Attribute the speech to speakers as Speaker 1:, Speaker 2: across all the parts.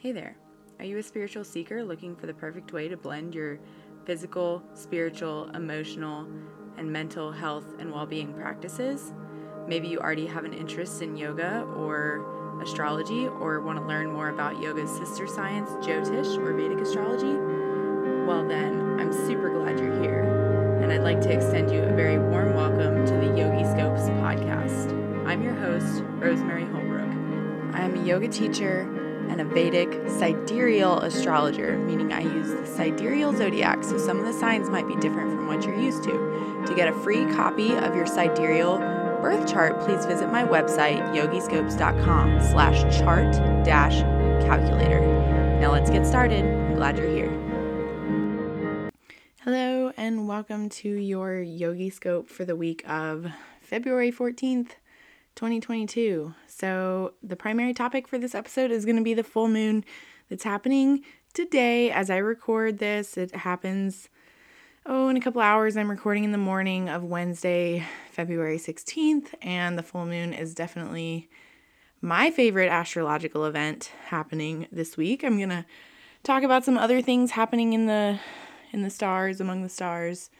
Speaker 1: Hey there. Are you a spiritual seeker looking for the perfect way to blend your physical, spiritual, emotional, and mental health and well being practices? Maybe you already have an interest in yoga or astrology or want to learn more about yoga's sister science, Jyotish or Vedic astrology? Well, then, I'm super glad you're here, and I'd like to extend you a very warm welcome to the Yogi Scopes podcast. I'm your host, Rosemary Holbrook. I am a yoga teacher and a Vedic sidereal astrologer, meaning I use the sidereal zodiac, so some of the signs might be different from what you're used to. To get a free copy of your sidereal birth chart, please visit my website, yogiscopes.com slash chart dash calculator. Now let's get started. I'm glad you're here. Hello, and welcome to your Yogi Scope for the week of February 14th, 2022. So, the primary topic for this episode is going to be the full moon that's happening today as I record this. It happens, oh, in a couple hours. I'm recording in the morning of Wednesday, February 16th, and the full moon is definitely my favorite astrological event happening this week. I'm going to talk about some other things happening in the in the stars among the stars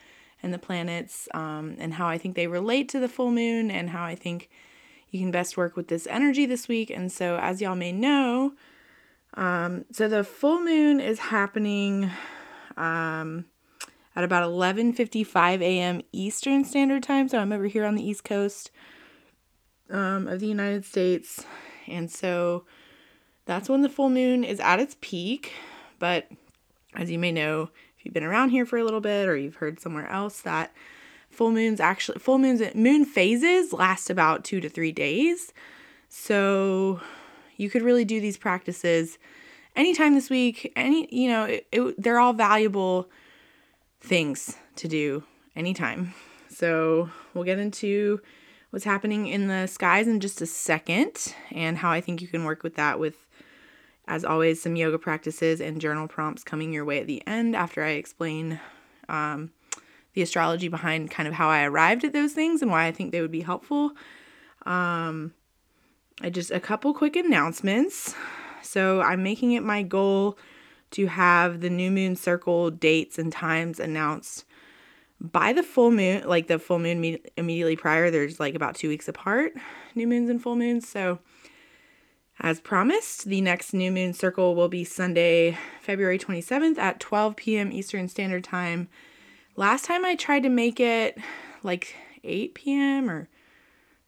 Speaker 1: and the planets um, and how I think they relate to the full moon and how I think you can best work with this energy this week. And so, as y'all may know, um, so the full moon is happening um, at about 11:55 a.m. Eastern Standard Time. So I'm over here on the East Coast um, of the United States, and so that's when the full moon is at its peak. But as you may know, if you've been around here for a little bit or you've heard somewhere else that full moons actually full moons moon phases last about 2 to 3 days. So you could really do these practices anytime this week. Any, you know, it, it, they're all valuable things to do anytime. So we'll get into what's happening in the skies in just a second and how I think you can work with that with as always some yoga practices and journal prompts coming your way at the end after I explain um, the astrology behind kind of how I arrived at those things and why I think they would be helpful. Um, I just a couple quick announcements. So I'm making it my goal to have the new moon circle dates and times announced by the full moon, like the full moon me- immediately prior. There's like about two weeks apart, new moons and full moons. So, as promised, the next new moon circle will be Sunday, February 27th at 12 p.m. Eastern Standard Time Last time I tried to make it like 8 p.m. or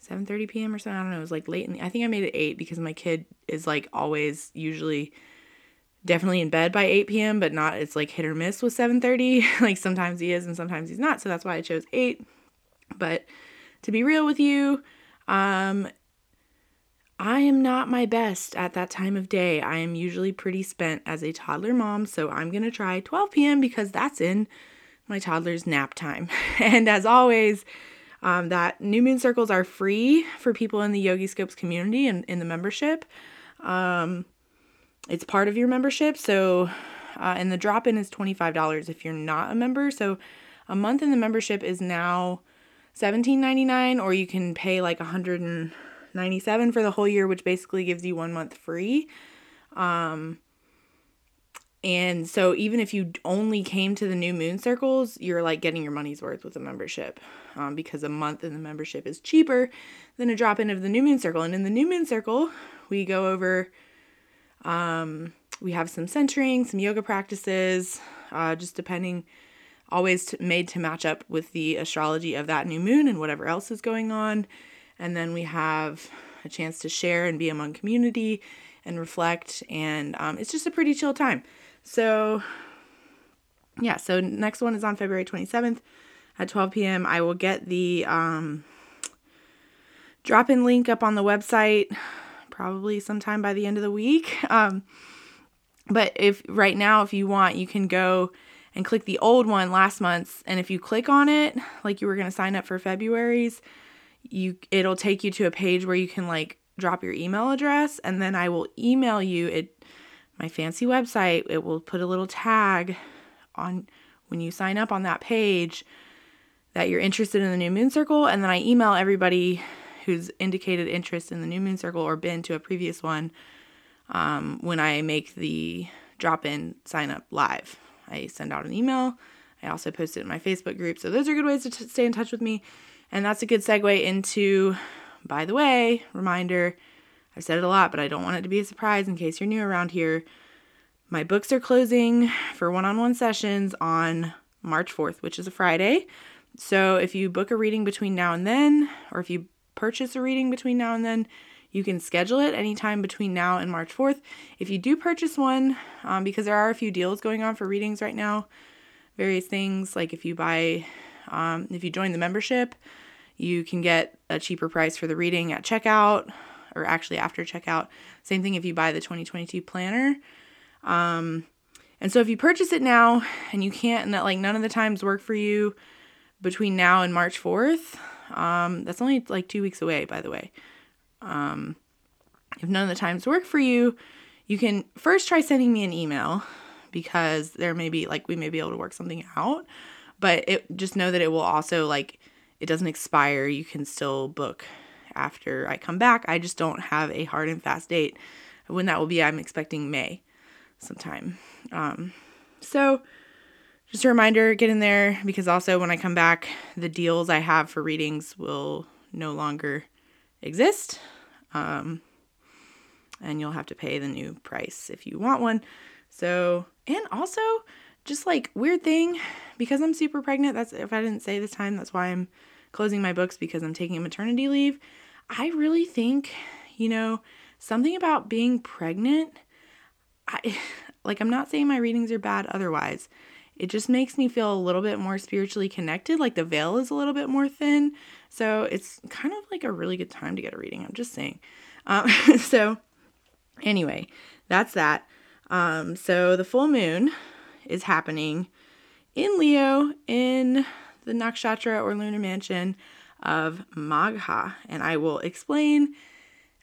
Speaker 1: 7:30 p.m. or something. I don't know. It was like late in the, I think I made it 8 because my kid is like always usually definitely in bed by 8 p.m., but not it's like hit or miss with 7:30. like sometimes he is and sometimes he's not. So that's why I chose 8. But to be real with you, um I am not my best at that time of day. I am usually pretty spent as a toddler mom, so I'm going to try 12 p.m. because that's in my toddler's nap time. And as always, um, that new moon circles are free for people in the Yogi Scopes community and in the membership. Um, it's part of your membership. So, uh, and the drop in is $25 if you're not a member. So, a month in the membership is now $17.99, or you can pay like 197 for the whole year, which basically gives you one month free. Um, and so even if you only came to the new moon circles, you're like getting your money's worth with a membership um, because a month in the membership is cheaper than a drop in of the new moon circle. And in the new moon circle, we go over, um, we have some centering, some yoga practices, uh, just depending, always to, made to match up with the astrology of that new moon and whatever else is going on. And then we have a chance to share and be among community and reflect. And um, it's just a pretty chill time. So, yeah, so next one is on February 27th at 12 p.m. I will get the um, drop in link up on the website probably sometime by the end of the week. Um, but if right now, if you want, you can go and click the old one last month's. And if you click on it, like you were going to sign up for February's, you it'll take you to a page where you can like drop your email address and then I will email you it my fancy website, it will put a little tag on when you sign up on that page that you're interested in the New Moon Circle. And then I email everybody who's indicated interest in the New Moon Circle or been to a previous one um, when I make the drop in sign up live. I send out an email. I also post it in my Facebook group. So those are good ways to t- stay in touch with me. And that's a good segue into, by the way, reminder I've said it a lot, but I don't want it to be a surprise in case you're new around here. My books are closing for one on one sessions on March 4th, which is a Friday. So if you book a reading between now and then, or if you purchase a reading between now and then, you can schedule it anytime between now and March 4th. If you do purchase one, um, because there are a few deals going on for readings right now, various things like if you buy, um, if you join the membership, you can get a cheaper price for the reading at checkout or actually after checkout. Same thing if you buy the 2022 planner. Um, and so if you purchase it now and you can't, and that like none of the times work for you between now and March 4th, um, that's only like two weeks away, by the way. Um, if none of the times work for you, you can first try sending me an email because there may be like we may be able to work something out. But it just know that it will also like it doesn't expire. You can still book after I come back. I just don't have a hard and fast date when that will be. I'm expecting May sometime. Um, so just a reminder, get in there because also when I come back, the deals I have for readings will no longer exist. Um, and you'll have to pay the new price if you want one. So, and also just like weird thing because I'm super pregnant. That's if I didn't say this time, that's why I'm closing my books because I'm taking a maternity leave. I really think, you know, something about being pregnant. I like I'm not saying my readings are bad otherwise. It just makes me feel a little bit more spiritually connected, like the veil is a little bit more thin. So it's kind of like a really good time to get a reading. I'm just saying. Um, so, anyway, that's that. Um, so the full moon is happening in Leo in the nakshatra or lunar mansion of Magha, and I will explain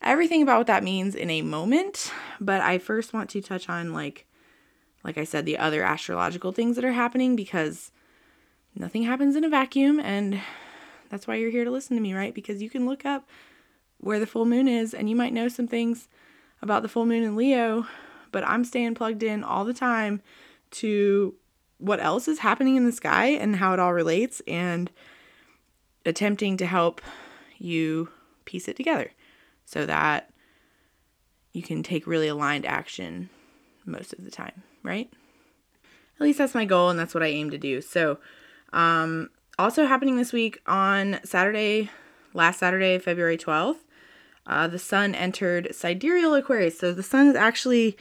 Speaker 1: everything about what that means in a moment. But I first want to touch on like, like I said, the other astrological things that are happening because nothing happens in a vacuum, and that's why you're here to listen to me, right? Because you can look up where the full moon is and you might know some things about the full moon in Leo, but I'm staying plugged in all the time to what else is happening in the sky and how it all relates and attempting to help you piece it together so that you can take really aligned action most of the time, right? At least that's my goal and that's what I aim to do. So, um, also happening this week on Saturday, last Saturday, February 12th, uh, the sun entered sidereal Aquarius. So the sun is actually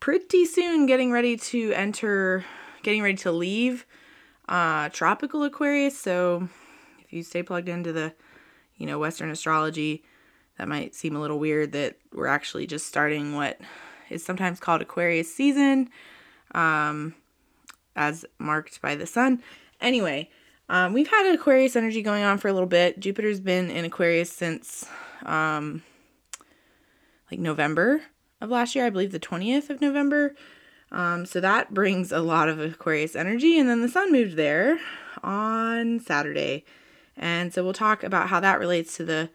Speaker 1: pretty soon getting ready to enter, getting ready to leave uh, tropical Aquarius. So if you stay plugged into the, you know, Western astrology, that might seem a little weird that we're actually just starting what is sometimes called Aquarius season, um, as marked by the sun. Anyway, um, we've had Aquarius energy going on for a little bit. Jupiter's been in Aquarius since um, like November of last year, I believe the 20th of November. Um, so that brings a lot of Aquarius energy. And then the sun moved there on Saturday. And so we'll talk about how that relates to the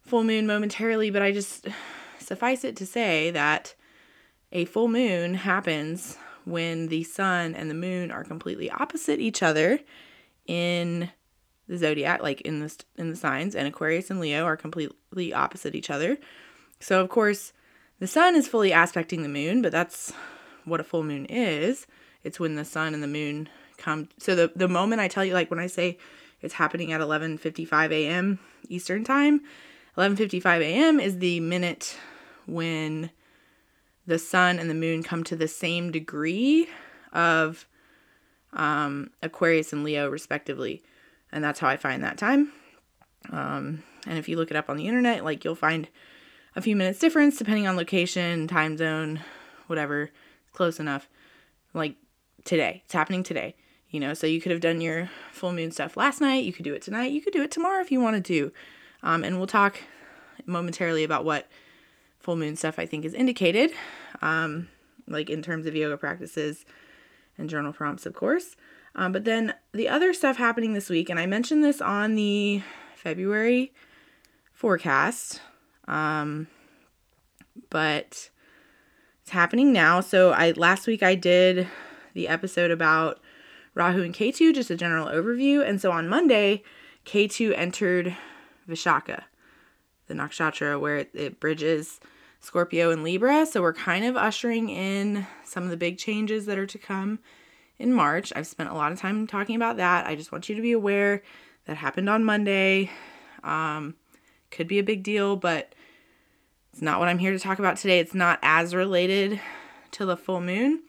Speaker 1: full moon momentarily. But I just suffice it to say that a full moon happens when the sun and the moon are completely opposite each other in the zodiac, like in the in the signs, and Aquarius and Leo are completely opposite each other. So of course, the sun is fully aspecting the moon, but that's what a full moon is. It's when the sun and the moon come. So the the moment I tell you, like when I say it's happening at 11:55 a.m. Eastern time, 11:55 a.m. is the minute when the sun and the moon come to the same degree of um, Aquarius and Leo, respectively. And that's how I find that time. Um, and if you look it up on the internet, like you'll find a few minutes difference depending on location, time zone, whatever, close enough. Like today, it's happening today. You know, so you could have done your full moon stuff last night. You could do it tonight. You could do it tomorrow if you wanted to. Um, and we'll talk momentarily about what full moon stuff I think is indicated, um, like in terms of yoga practices and journal prompts, of course. Um, but then the other stuff happening this week, and I mentioned this on the February forecast, um, but It's happening now. So I last week I did the episode about Rahu and Ketu, just a general overview. And so on Monday, Ketu entered Vishaka, the nakshatra where it, it bridges Scorpio and Libra. So we're kind of ushering in some of the big changes that are to come in March. I've spent a lot of time talking about that. I just want you to be aware that happened on Monday. Um, could be a big deal, but it's not what I'm here to talk about today. It's not as related to the full moon,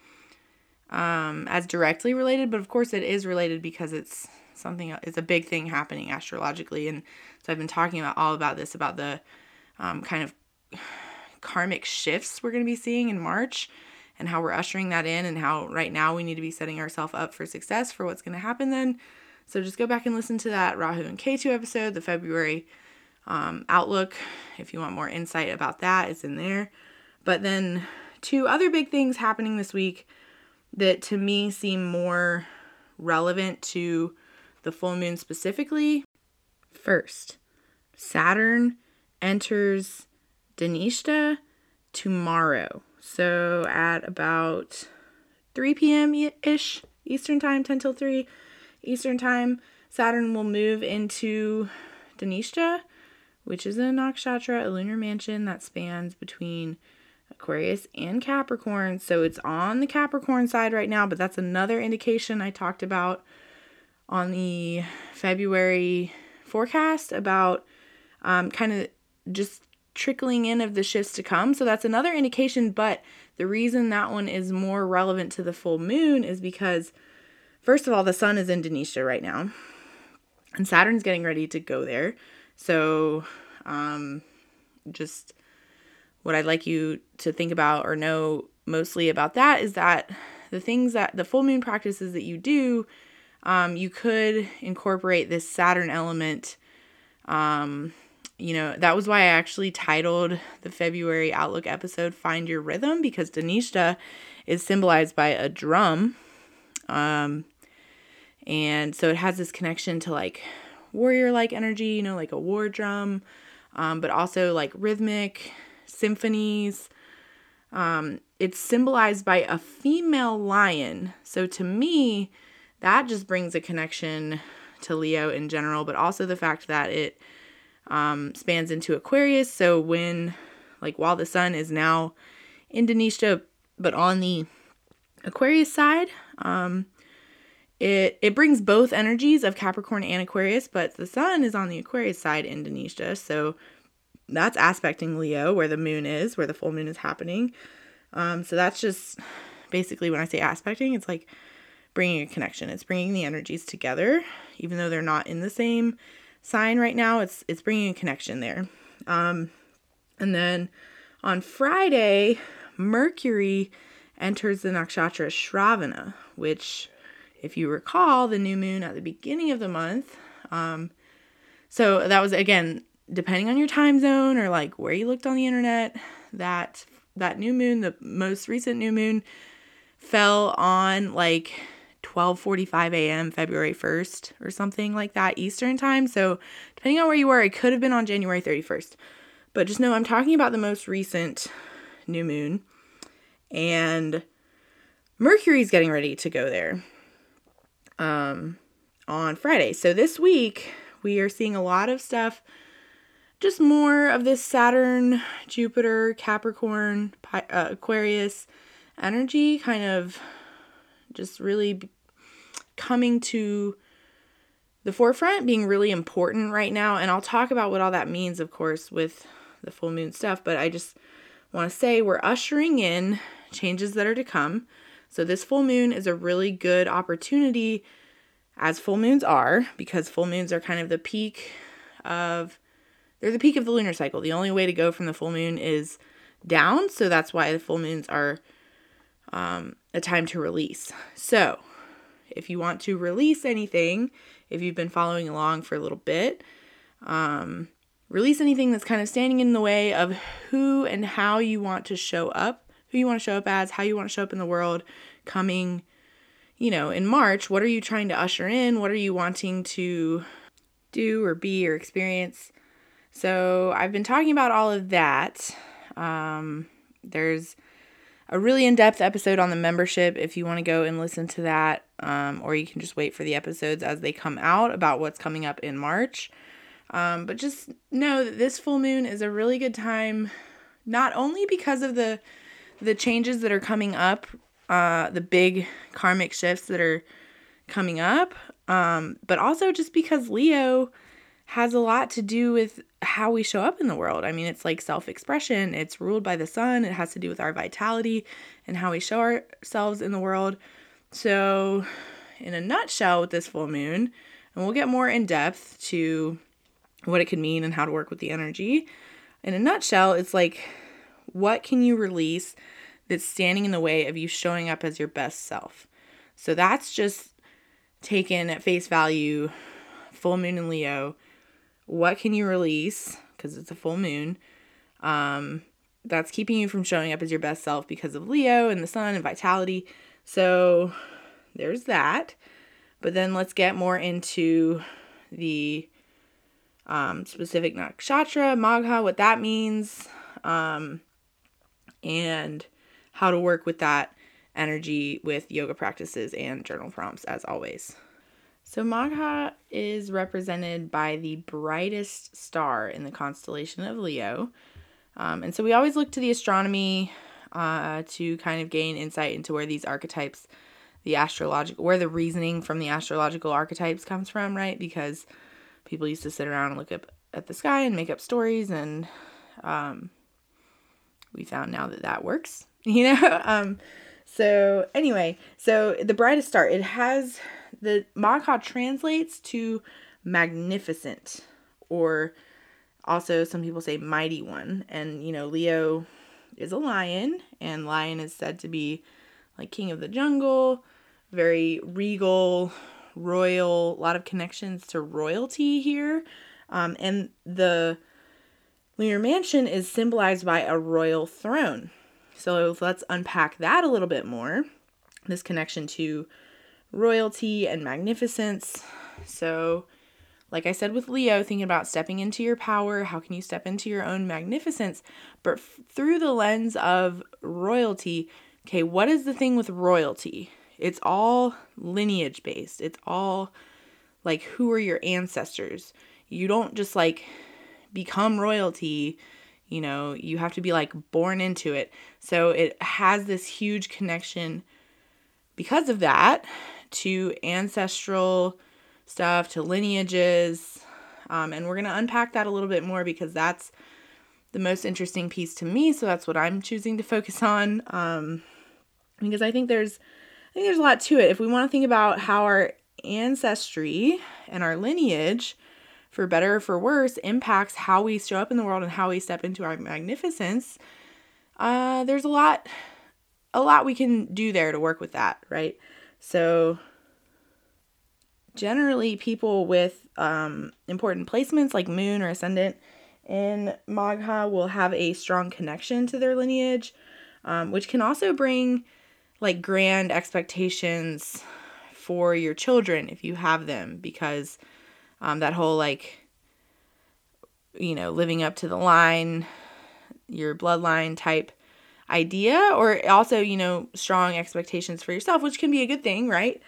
Speaker 1: um, as directly related, but of course it is related because it's something, it's a big thing happening astrologically. And so I've been talking about all about this, about the um, kind of karmic shifts we're going to be seeing in March and how we're ushering that in and how right now we need to be setting ourselves up for success for what's going to happen then. So just go back and listen to that Rahu and Ketu episode, the February um, outlook. If you want more insight about that, it's in there. But then two other big things happening this week that to me seem more relevant to the full moon specifically. First, Saturn enters Dhanishta tomorrow. So at about 3 p.m. ish Eastern Time, 10 till 3 Eastern Time, Saturn will move into Dhanishta, which is a nakshatra, a lunar mansion that spans between Aquarius and Capricorn. So it's on the Capricorn side right now, but that's another indication I talked about on the February forecast about um, kind of just trickling in of the shifts to come. So that's another indication, but the reason that one is more relevant to the full moon is because first of all, the sun is in Dhanishta right now. And Saturn's getting ready to go there. So um just what I'd like you to think about or know mostly about that is that the things that the full moon practices that you do, um, you could incorporate this Saturn element um, you know, that was why I actually titled the February Outlook episode Find Your Rhythm because Dhanishta is symbolized by a drum. Um, and so it has this connection to like warrior like energy, you know, like a war drum, um, but also like rhythmic symphonies. Um, it's symbolized by a female lion. So to me, that just brings a connection to Leo in general, but also the fact that it um, spans into Aquarius. So when, like, while the sun is now in Dhanishta, but on the Aquarius side, um, it it brings both energies of Capricorn and Aquarius, but the sun is on the Aquarius side in. So that's aspecting Leo, where the moon is, where the full moon is happening. Um, so that's just basically when I say aspecting, it's like bringing a connection. It's bringing the energies together, even though they're not in the same sign right now. It's it's bringing a connection there. Um, and then on Friday, Mercury enters the nakshatra Shravana, which, if you recall, the new moon at the beginning of the month. Um, so that was again depending on your time zone or like where you looked on the internet. That that new moon, the most recent new moon, fell on like 12:45 a.m. February 1st or something like that Eastern time. So, depending on where you were, it could have been on January 31st. But just know I'm talking about the most recent new moon and Mercury's getting ready to go there um on Friday. So this week we are seeing a lot of stuff just more of this Saturn, Jupiter, Capricorn, uh, Aquarius energy kind of just really coming to the forefront, being really important right now. And I'll talk about what all that means, of course, with the full moon stuff. But I just want to say we're ushering in changes that are to come. So this full moon is a really good opportunity, as full moons are, because full moons are kind of the peak of they're the peak of the lunar cycle. The only way to go from the full moon is down, so that's why the full moons are um, a time to release. So if you want to release anything, if you've been following along for a little bit, um, release anything that's kind of standing in the way of who and how you want to show up, who you want to show up as, how you want to show up in the world coming, you know, in March. What are you trying to usher in? What are you wanting to do or be or experience? So I've been talking about all of that. Um, there's a really in depth episode on the membership if you want to go and listen to that, um, or you can just wait for the episodes as they come out about what's coming up in March. Um, but just know that this full moon is a really good time, not only because of the the changes that are coming up, uh, the big karmic shifts that are coming up, um, but also just because Leo has a lot to do with how we show up in the world. I mean, it's like self expression, it's ruled by the sun, it has to do with our vitality and how we show ourselves in the world. So, in a nutshell, with this full moon, and we'll get more in depth to what it could mean and how to work with the energy. In a nutshell, it's like what can you release that's standing in the way of you showing up as your best self? So that's just taken at face value, full moon in Leo. What can you release? Because it's a full moon um, that's keeping you from showing up as your best self because of leo and the sun and vitality. So there's that. But then let's get more into the um, specific nakshatra magha what that means. Um, and how to work with that energy with yoga practices and journal prompts as always so Magha is represented by the brightest star in the constellation of Leo. Um, and so we always look to the astronomy uh, to kind of gain insight into where these archetypes, the astrological, where the reasoning from the astrological archetypes comes from, right? Because people used to sit around and look up at the sky and make up stories, and um, we found now that that works, you know. um, so anyway, so the brightest star, it has the Magha translates to magnificent or also some people say mighty one. And you know, Leo is a lion and lion is said to be like king of the jungle, very regal, royal, a lot of connections to royalty here. Um, and the lunar mansion is symbolized by a royal throne. So let's unpack that a little bit more. This connection to royalty and magnificence. So, like I said with Leo, thinking about stepping into your power, how can you step into your own magnificence? But f- through the lens of royalty, okay, what is the thing with royalty? It's all lineage based. It's all like who are your ancestors? You don't just like become royalty, you know, you have to be like born into it. So it has this huge connection because of that to ancestral stuff, to lineages. Um, and we're going to unpack that a little bit more because that's the most interesting piece to me. So that's what I'm choosing to focus on. Um, because I think there's, I think there's a lot to it. If we want to think about how our ancestry and our lineage, for better or for worse, impacts how we show up in the world and how we step into our magnificence, uh, there's a lot, a lot we can do there to work with that, right? So, generally, people with um, important placements like moon or ascendant in Magha will have a strong connection to their lineage, um, which can also bring like grand expectations for your children if you have them, because um, that whole like, you know, living up to the line, your bloodline type idea or also you know strong expectations for yourself which can be a good thing right?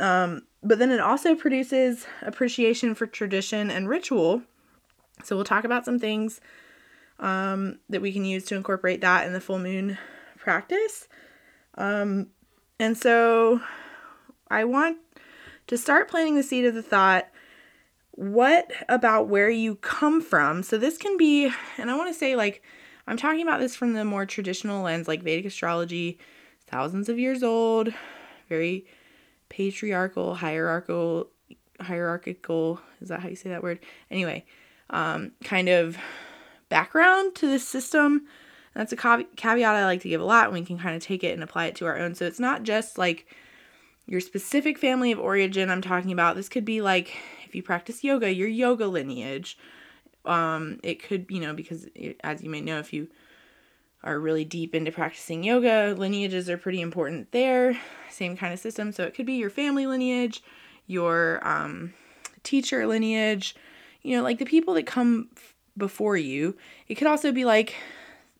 Speaker 1: Um, but then it also produces appreciation for tradition and ritual. So we'll talk about some things um, that we can use to incorporate that in the full moon practice. Um, and so i want to start planting the seed of the thought what about where you come from so this can be and i want to say like I'm talking about this from the more traditional lens, like Vedic astrology, thousands of years old, very patriarchal, hierarchical, hierarchical. Is that how you say that word? Anyway, um, kind of background to this system. That's a caveat I like to give a lot. And we can kind of take it and apply it to our own. So it's not just like your specific family of origin I'm talking about. This could be like you practice yoga, your yoga lineage um, it could, you know, because it, as you may know, if you are really deep into practicing yoga, lineages are pretty important there. Same kind of system. So it could be your family lineage, your um, teacher lineage, you know, like the people that come f- before you. It could also be like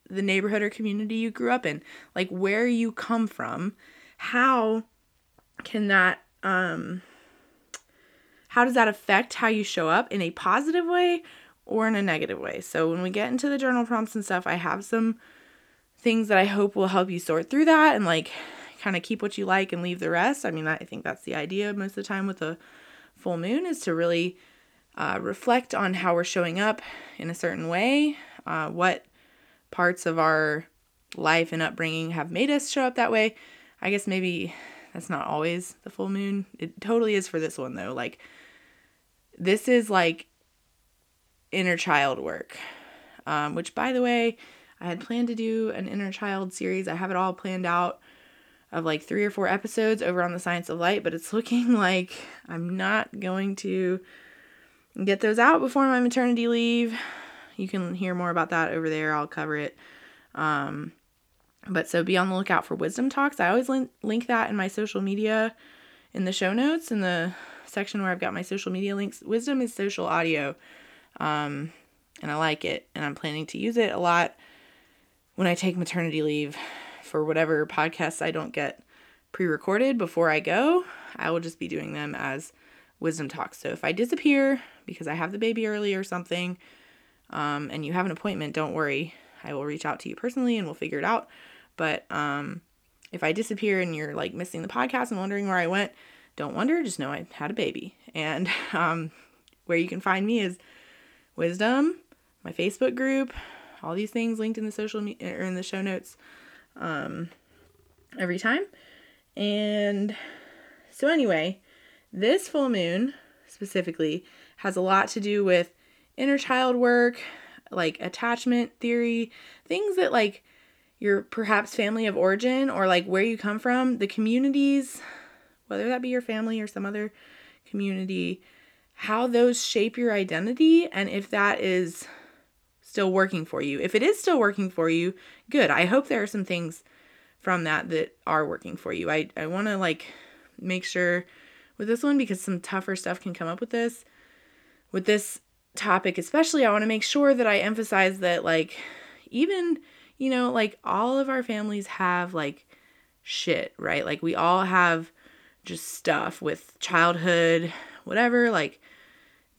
Speaker 1: the neighborhood or community you grew up in, like where you come from. How can that um how does that affect how you show up in a positive way or in a negative way? So when we get into the journal prompts and stuff, I have some things that I hope will help you sort through that and like kind of keep what you like and leave the rest. I mean, I think that's the idea most of the time with a full moon is to really uh, reflect on how we're showing up in a certain way, uh, what parts of our life and upbringing have made us show up that way. I guess maybe that's not always the full moon. It totally is for this one though. Like, this is like inner child work, um, which by the way, I had planned to do an inner child series. I have it all planned out of like three or four episodes over on the Science of Light, but it's looking like I'm not going to get those out before my maternity leave. You can hear more about that over there. I'll cover it. Um, but so be on the lookout for wisdom talks. I always link, link that in my social media in the show notes in the section where I've got my social media links. Wisdom is social audio. Um, and I like it and I'm planning to use it a lot when I take maternity leave for whatever podcasts I don't get pre recorded before I go, I will just be doing them as wisdom talks. So if I disappear because I have the baby early or something, um, and you have an appointment, don't worry. I will reach out to you personally and we'll figure it out. But um, if I disappear and you're like missing the podcast and wondering where I went, don't wonder. Just know I had a baby. And um, where you can find me is Wisdom, my Facebook group, all these things linked in the social media or in the show notes um, every time. And so, anyway, this full moon specifically has a lot to do with inner child work, like attachment theory, things that like your perhaps family of origin or like where you come from, the communities, whether that be your family or some other community, how those shape your identity and if that is still working for you. If it is still working for you, good. I hope there are some things from that that are working for you. I, I want to like make sure with this one because some tougher stuff can come up with this. With this topic, especially, I want to make sure that I emphasize that, like, even, you know, like all of our families have like shit, right? Like, we all have just stuff with childhood, whatever. Like,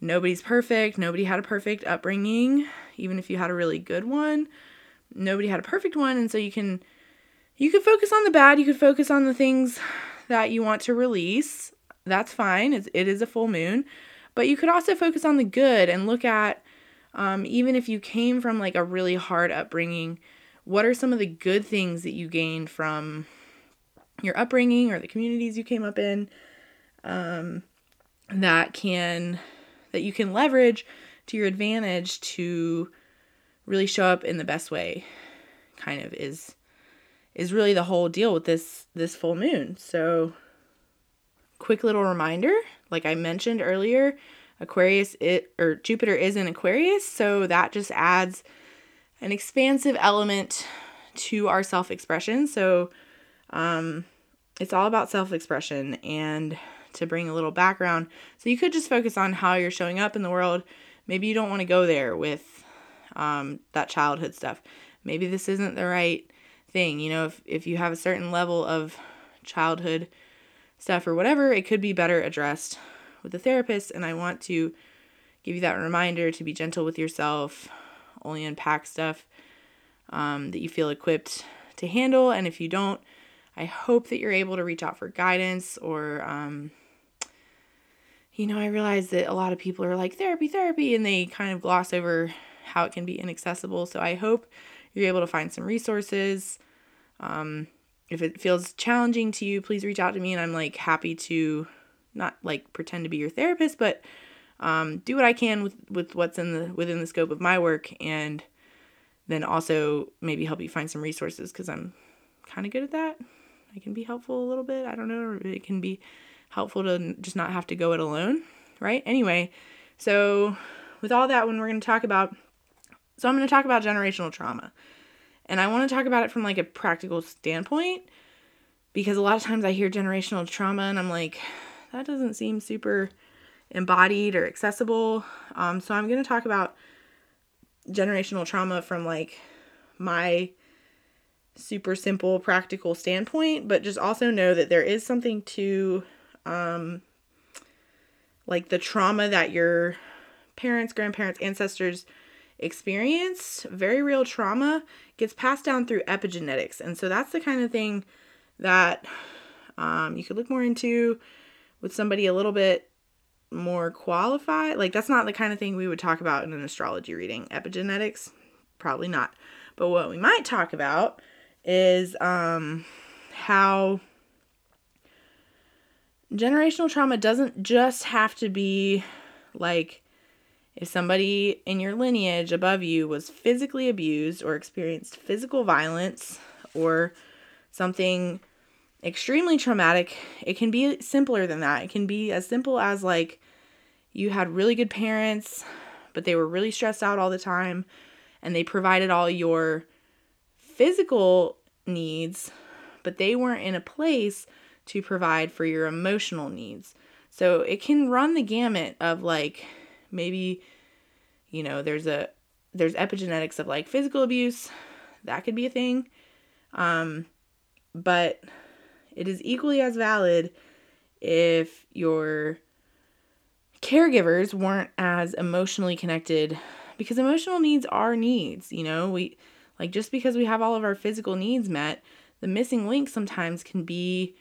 Speaker 1: nobody's perfect. Nobody had a perfect upbringing even if you had a really good one. Nobody had a perfect one, and so you can you could focus on the bad, you could focus on the things that you want to release. That's fine. It's, it is a full moon. But you could also focus on the good and look at, um, even if you came from like a really hard upbringing, what are some of the good things that you gained from your upbringing or the communities you came up in um, that can that you can leverage to your advantage to really show up in the best way kind of is is really the whole deal with this this full moon. So quick little reminder, like I mentioned earlier, Aquarius it or Jupiter is in Aquarius, so that just adds an expansive element to our self-expression. So um it's all about self-expression and to bring a little background. So you could just focus on how you're showing up in the world maybe you don't want to go there with um, that childhood stuff. Maybe this isn't the right thing. You know, if, if you have a certain level of childhood stuff or whatever, it could be better addressed with a therapist. And I want to give you that reminder to be gentle with yourself, only unpack stuff um, that you feel equipped to handle. And if you don't, I hope that you're able to reach out for guidance or um, you know, I realize that a lot of people are like therapy, therapy, and they kind of gloss over how it can be inaccessible. So I hope you're able to find some resources. Um, if it feels challenging to you, please reach out to me, and I'm like happy to not like pretend to be your therapist, but um, do what I can with with what's in the within the scope of my work, and then also maybe help you find some resources because I'm kind of good at that. I can be helpful a little bit. I don't know. It can be helpful to just not have to go it alone, right? Anyway, so with all that, when we're going to talk about, so I'm going to talk about generational trauma. And I want to talk about it from like a practical standpoint because a lot of times I hear generational trauma and I'm like, that doesn't seem super embodied or accessible. Um, so I'm going to talk about generational trauma from like my super simple practical standpoint, but just also know that there is something to um like the trauma that your parents, grandparents, ancestors experience, very real trauma gets passed down through epigenetics. And so that's the kind of thing that um, you could look more into with somebody a little bit more qualified. Like, that's not the kind of thing we would talk about in an astrology reading. Epigenetics, probably not. But what we might talk about is um, how generational trauma doesn't just have to be like if somebody in your lineage above you was physically abused or experienced physical violence or something extremely traumatic, it can be simpler than that. It can be as simple as like you had really good parents, but they were really stressed out all the time and they provided all your physical needs, but they weren't in a place to provide for your emotional needs. So it can run the gamut of like maybe you know there's a there's epigenetics of like physical abuse. That could be a thing. Um but it is equally as valid if your caregivers weren't as emotionally connected because emotional needs are needs you know? We like just because we have all of our physical needs met the missing link sometimes can be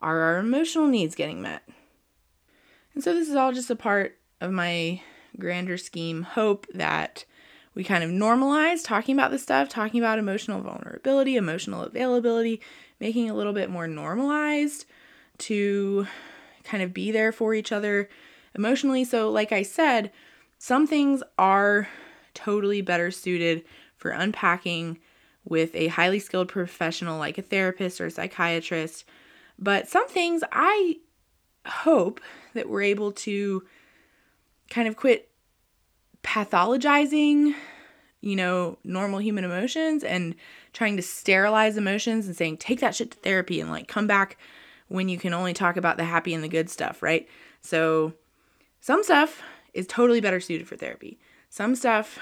Speaker 1: are our emotional needs getting met and so this is all just a part of my grander scheme hope that we kind of normalize talking about this stuff, talking about emotional vulnerability, emotional availability, making it a little bit more normalized to kind of be there for each other emotionally. So, like I said, some things are totally better suited for unpacking with a highly skilled professional like a therapist or a psychiatrist. But some things I hope that we're able to kind of quit pathologizing, you know, normal human emotions and trying to sterilize emotions and saying, take that shit to therapy and like come back when you can only talk about the happy and the good stuff, right? So, some stuff is totally better suited for therapy. Some stuff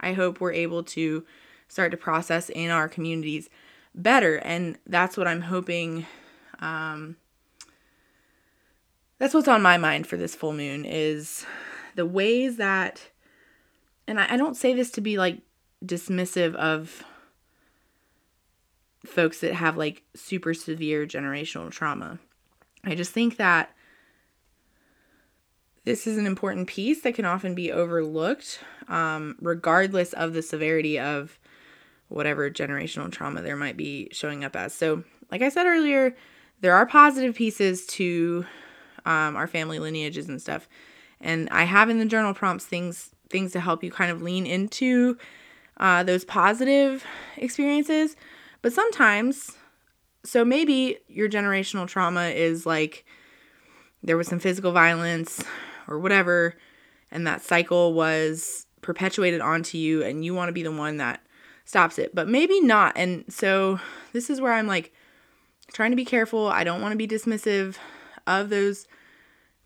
Speaker 1: I hope we're able to start to process in our communities better. And that's what I'm hoping. Um, that's what's on my mind for this full moon is the ways that, and I, I don't say this to be like dismissive of folks that have like super severe generational trauma. I just think that this is an important piece that can often be overlooked, um, regardless of the severity of whatever generational trauma there might be showing up as. So, like I said earlier, there are positive pieces to um, our family lineages and stuff and I have in the journal prompts things things to help you kind of lean into uh, those positive experiences. But sometimes, so maybe your generational trauma is like there was some physical violence or whatever, and that cycle was perpetuated onto you, and you want to be the one that stops it, but maybe not. And so this is where I'm like trying to be careful. I don't want to be dismissive of those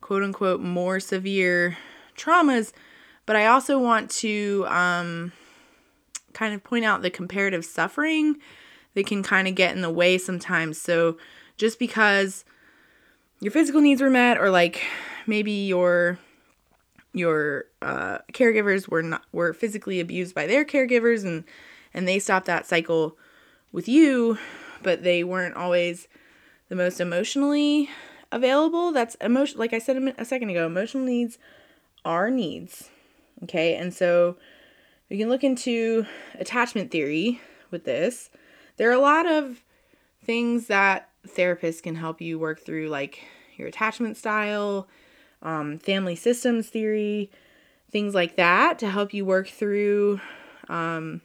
Speaker 1: quote unquote more severe traumas, but I also want to um, kind of point out the comparative suffering that can kind of get in the way sometimes. So just because your physical needs were met, or like maybe your your uh, caregivers were not were physically abused by their caregivers and and they stopped that cycle with you, but they weren't always the most emotionally available. That's emotion. Like I said a second ago, emotional needs are needs. Okay, and so we can look into attachment theory with this. There are a lot of things that therapists can help you work through, like your attachment style, um, family systems theory, things like that, to help you work through um,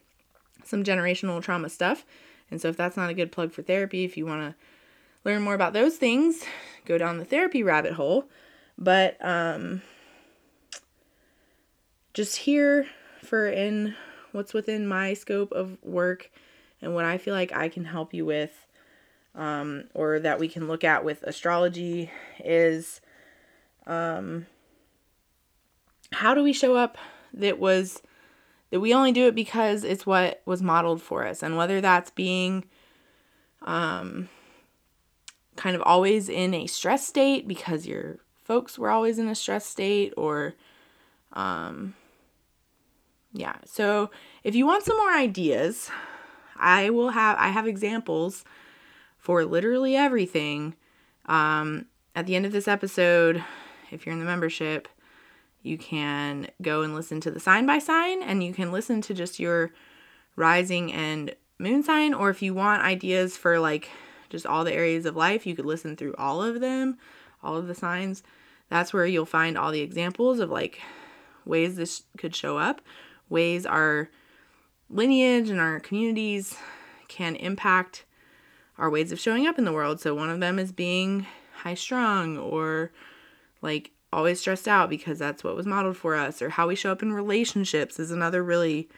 Speaker 1: some generational trauma stuff. And so, if that's not a good plug for therapy, if you want to learn more about those things, go down the therapy rabbit hole. But um, just here for in what's within my scope of work and what I feel like I can help you with, um, or that we can look at with astrology is um, how do we show up that was that we only do it because it's what was modeled for us. And whether that's being um, kind of always in a stress state because your folks were always in a stress state or um, yeah. So if you want some more ideas, I will have I have examples for literally everything. Um, at the end of this episode, if you're in the membership, you can go and listen to the sign by sign and you can listen to just your rising and moon sign or if you want ideas for like just all the areas of life, you could listen through all of them, all of the signs. That's where you'll find all the examples of like ways this could show up, ways our lineage and our communities can impact our ways of showing up in the world. So one of them is being high strung or like always stressed out because that's what was modeled for us or how we show up in relationships is another really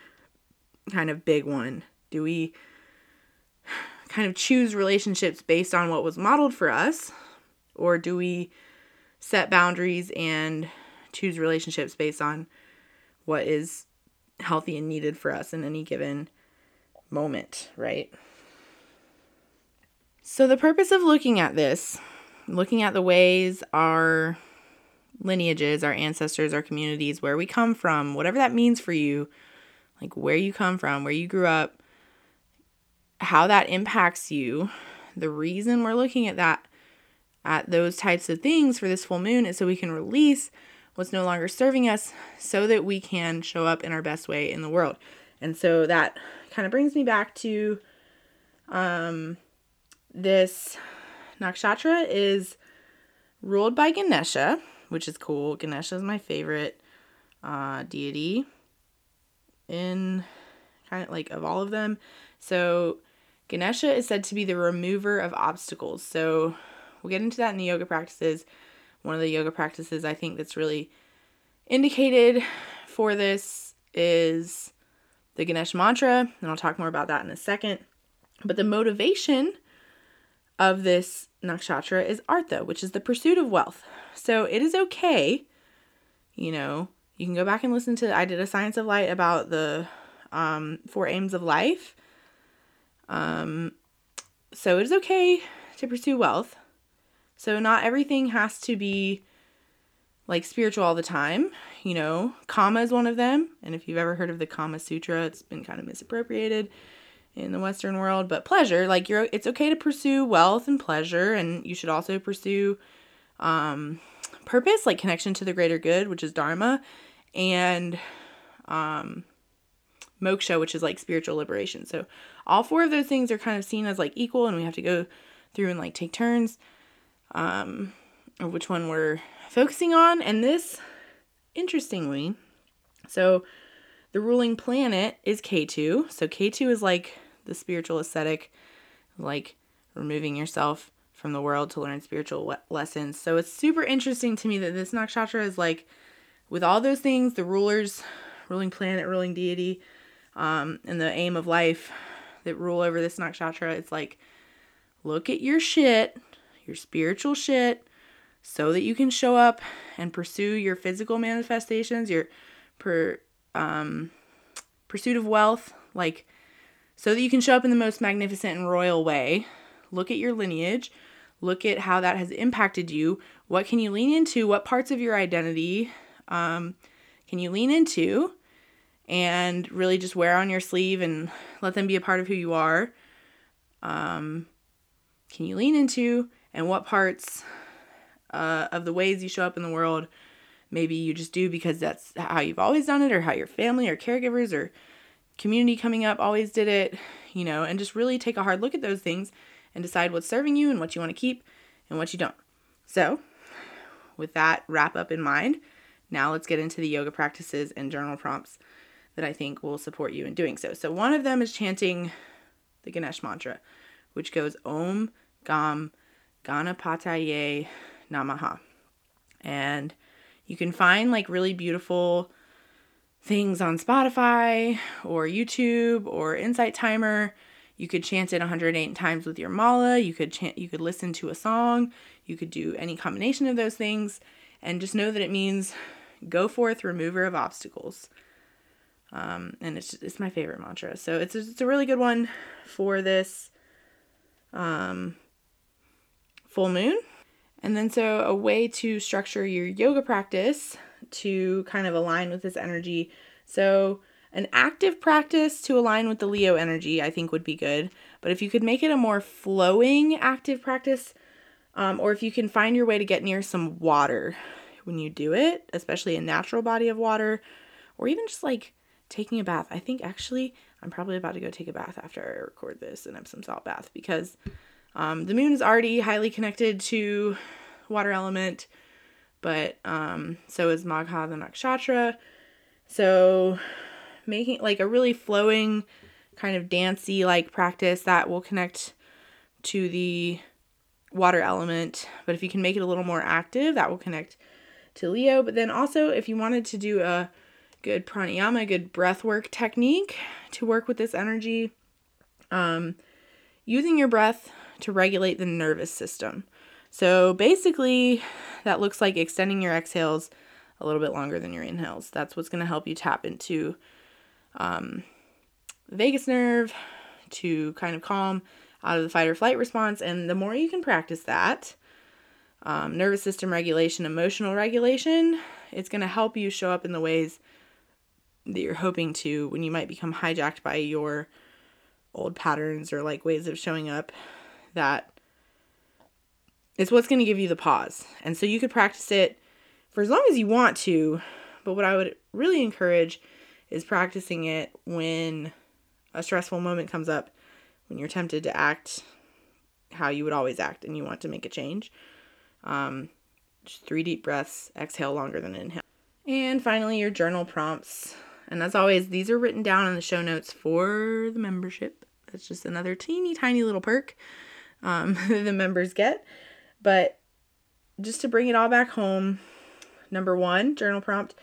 Speaker 1: kind of big one. Do we kind of choose relationships based on what was modeled for us or do we set boundaries and choose relationships based on what is healthy and needed for us in any given moment, right? So, the purpose of looking at this, looking at the ways our lineages, our ancestors, our communities, where we come from, whatever that means for you, like where you come from, where you grew up, how that impacts you. The reason we're looking at that, at those types of things for this full moon is so we can release what's no longer serving us so that we can show up in our best way in the world. And so that kind of brings me back to um, this nakshatra is ruled by Ganesha, which is cool. Ganesha is my favorite uh, deity in kind of like of all of them. So Ganesha is said to be the remover of obstacles. So we'll get into that in the yoga practices one of the yoga practices I think that's really indicated for this is the Ganesh mantra, and I'll talk more about that in a second. But the motivation of this nakshatra is artha, which is the pursuit of wealth. So it is okay, you know, you can go back and listen to I did a science of light about the um, four aims of life. Um, so it is okay to pursue wealth. So not everything has to be like spiritual all the time. You know, Kama is one of them. And if you've ever heard of the Kama Sutra, it's been kind of misappropriated in the Western world. But pleasure, like you're, it's okay to pursue wealth and pleasure, and you should also pursue um, purpose, like connection to the greater good, which is Dharma, and um, moksha, which is like spiritual liberation. So all four of those things are kind of seen as like equal, and we have to go through and like take turns um, or which one we're focusing on. And this, interestingly, so the ruling planet is Ketu. So Ketu is like the spiritual ascetic, like removing yourself from the world to learn spiritual lessons. So it's super interesting to me that this nakshatra is like, with all those things, the rulers, ruling planet, ruling deity, um, and the aim of life that rule over this nakshatra, it's like, look at your shit your spiritual shit so that you can show up and pursue your physical manifestations, your per um pursuit of wealth, like so that you can show up in the most magnificent and royal way. Look at your lineage, look at how that has impacted you. What can you lean into? What parts of your identity um, can you lean into and really just wear on your sleeve and let them be a part of who you are? Um, can you lean into and what parts uh, of the ways you show up in the world maybe you just do because that's how you've always done it or how your family or caregivers or community coming up always did it, you know, and just really take a hard look at those things and decide what's serving you and what you want to keep and what you don't. So, with that wrap up in mind, now let's get into the yoga practices and journal prompts that I think will support you in doing so. So, one of them is chanting the Ganesh mantra, which goes Om Gam Ganapataye Namaha. And you can find like really beautiful things on Spotify or YouTube or Insight Timer. You could chant it 108 times with your mala. You could chant you could listen to a song. You could do any combination of those things and just know that it means go forth remover of obstacles. Um, and it's it's my favorite mantra. So it's it's a really good one for this um, full moon. And then so a way to structure your yoga practice to kind of align with this energy. So an active practice to align with the Leo energy, I think would be good. But if you could make it a more flowing active practice, um, or if you can find your way to get near some water when you do it, especially a natural body of water, or even just like taking a bath. I think actually I'm probably about to go take a bath after I record this and Epsom salt bath because um, the moon is already highly connected to water element, but um, so is Magha the nakshatra. So making like a really flowing kind of dancey like practice that will connect to the water element. But if you can make it a little more active, that will connect to Leo. But then also if you wanted to do a good pranayama, good breath work technique to work with this energy. Um, using your breath to regulate the nervous system. So basically, that looks like extending your exhales a little bit longer than your inhales. That's what's going to help you tap into um, vagus nerve to kind of calm out of the fight or flight response. And the more you can practice that, um, nervous system regulation, emotional regulation, it's going to help you show up in the ways that you're hoping to when you might become hijacked by your old patterns or like ways of showing up that is what's going to give you the pause. And so you could practice it for as long as you want to, but what I would really encourage is practicing it when a stressful moment comes up, when you're tempted to act how you would always act and you want to make a change. Um, just three deep breaths, exhale longer than inhale. And finally, your journal prompts. And as always, these are written down in the show notes for the membership. That's just another teeny tiny little perk um, the members get. But just to bring it all back home, number one, journal prompt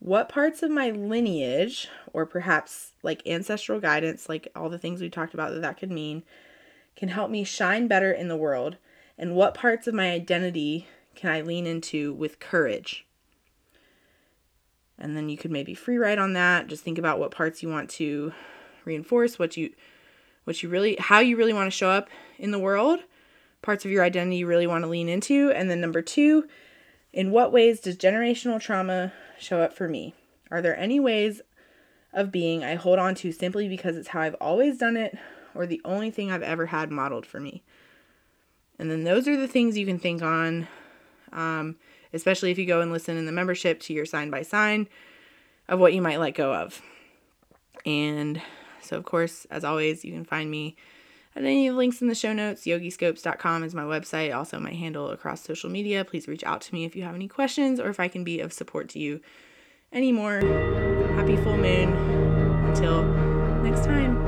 Speaker 1: what parts of my lineage, or perhaps like ancestral guidance, like all the things we talked about that that could mean, can help me shine better in the world? And what parts of my identity can I lean into with courage? and then you could maybe free write on that just think about what parts you want to reinforce what you what you really how you really want to show up in the world parts of your identity you really want to lean into and then number 2 in what ways does generational trauma show up for me are there any ways of being I hold on to simply because it's how I've always done it or the only thing I've ever had modeled for me and then those are the things you can think on um, especially if you go and listen in the membership to your sign by sign of what you might let go of. And so, of course, as always, you can find me at any of the links in the show notes. Yogiscopes.com is my website, also my handle across social media. Please reach out to me if you have any questions or if I can be of support to you anymore. Happy full moon. Until next time.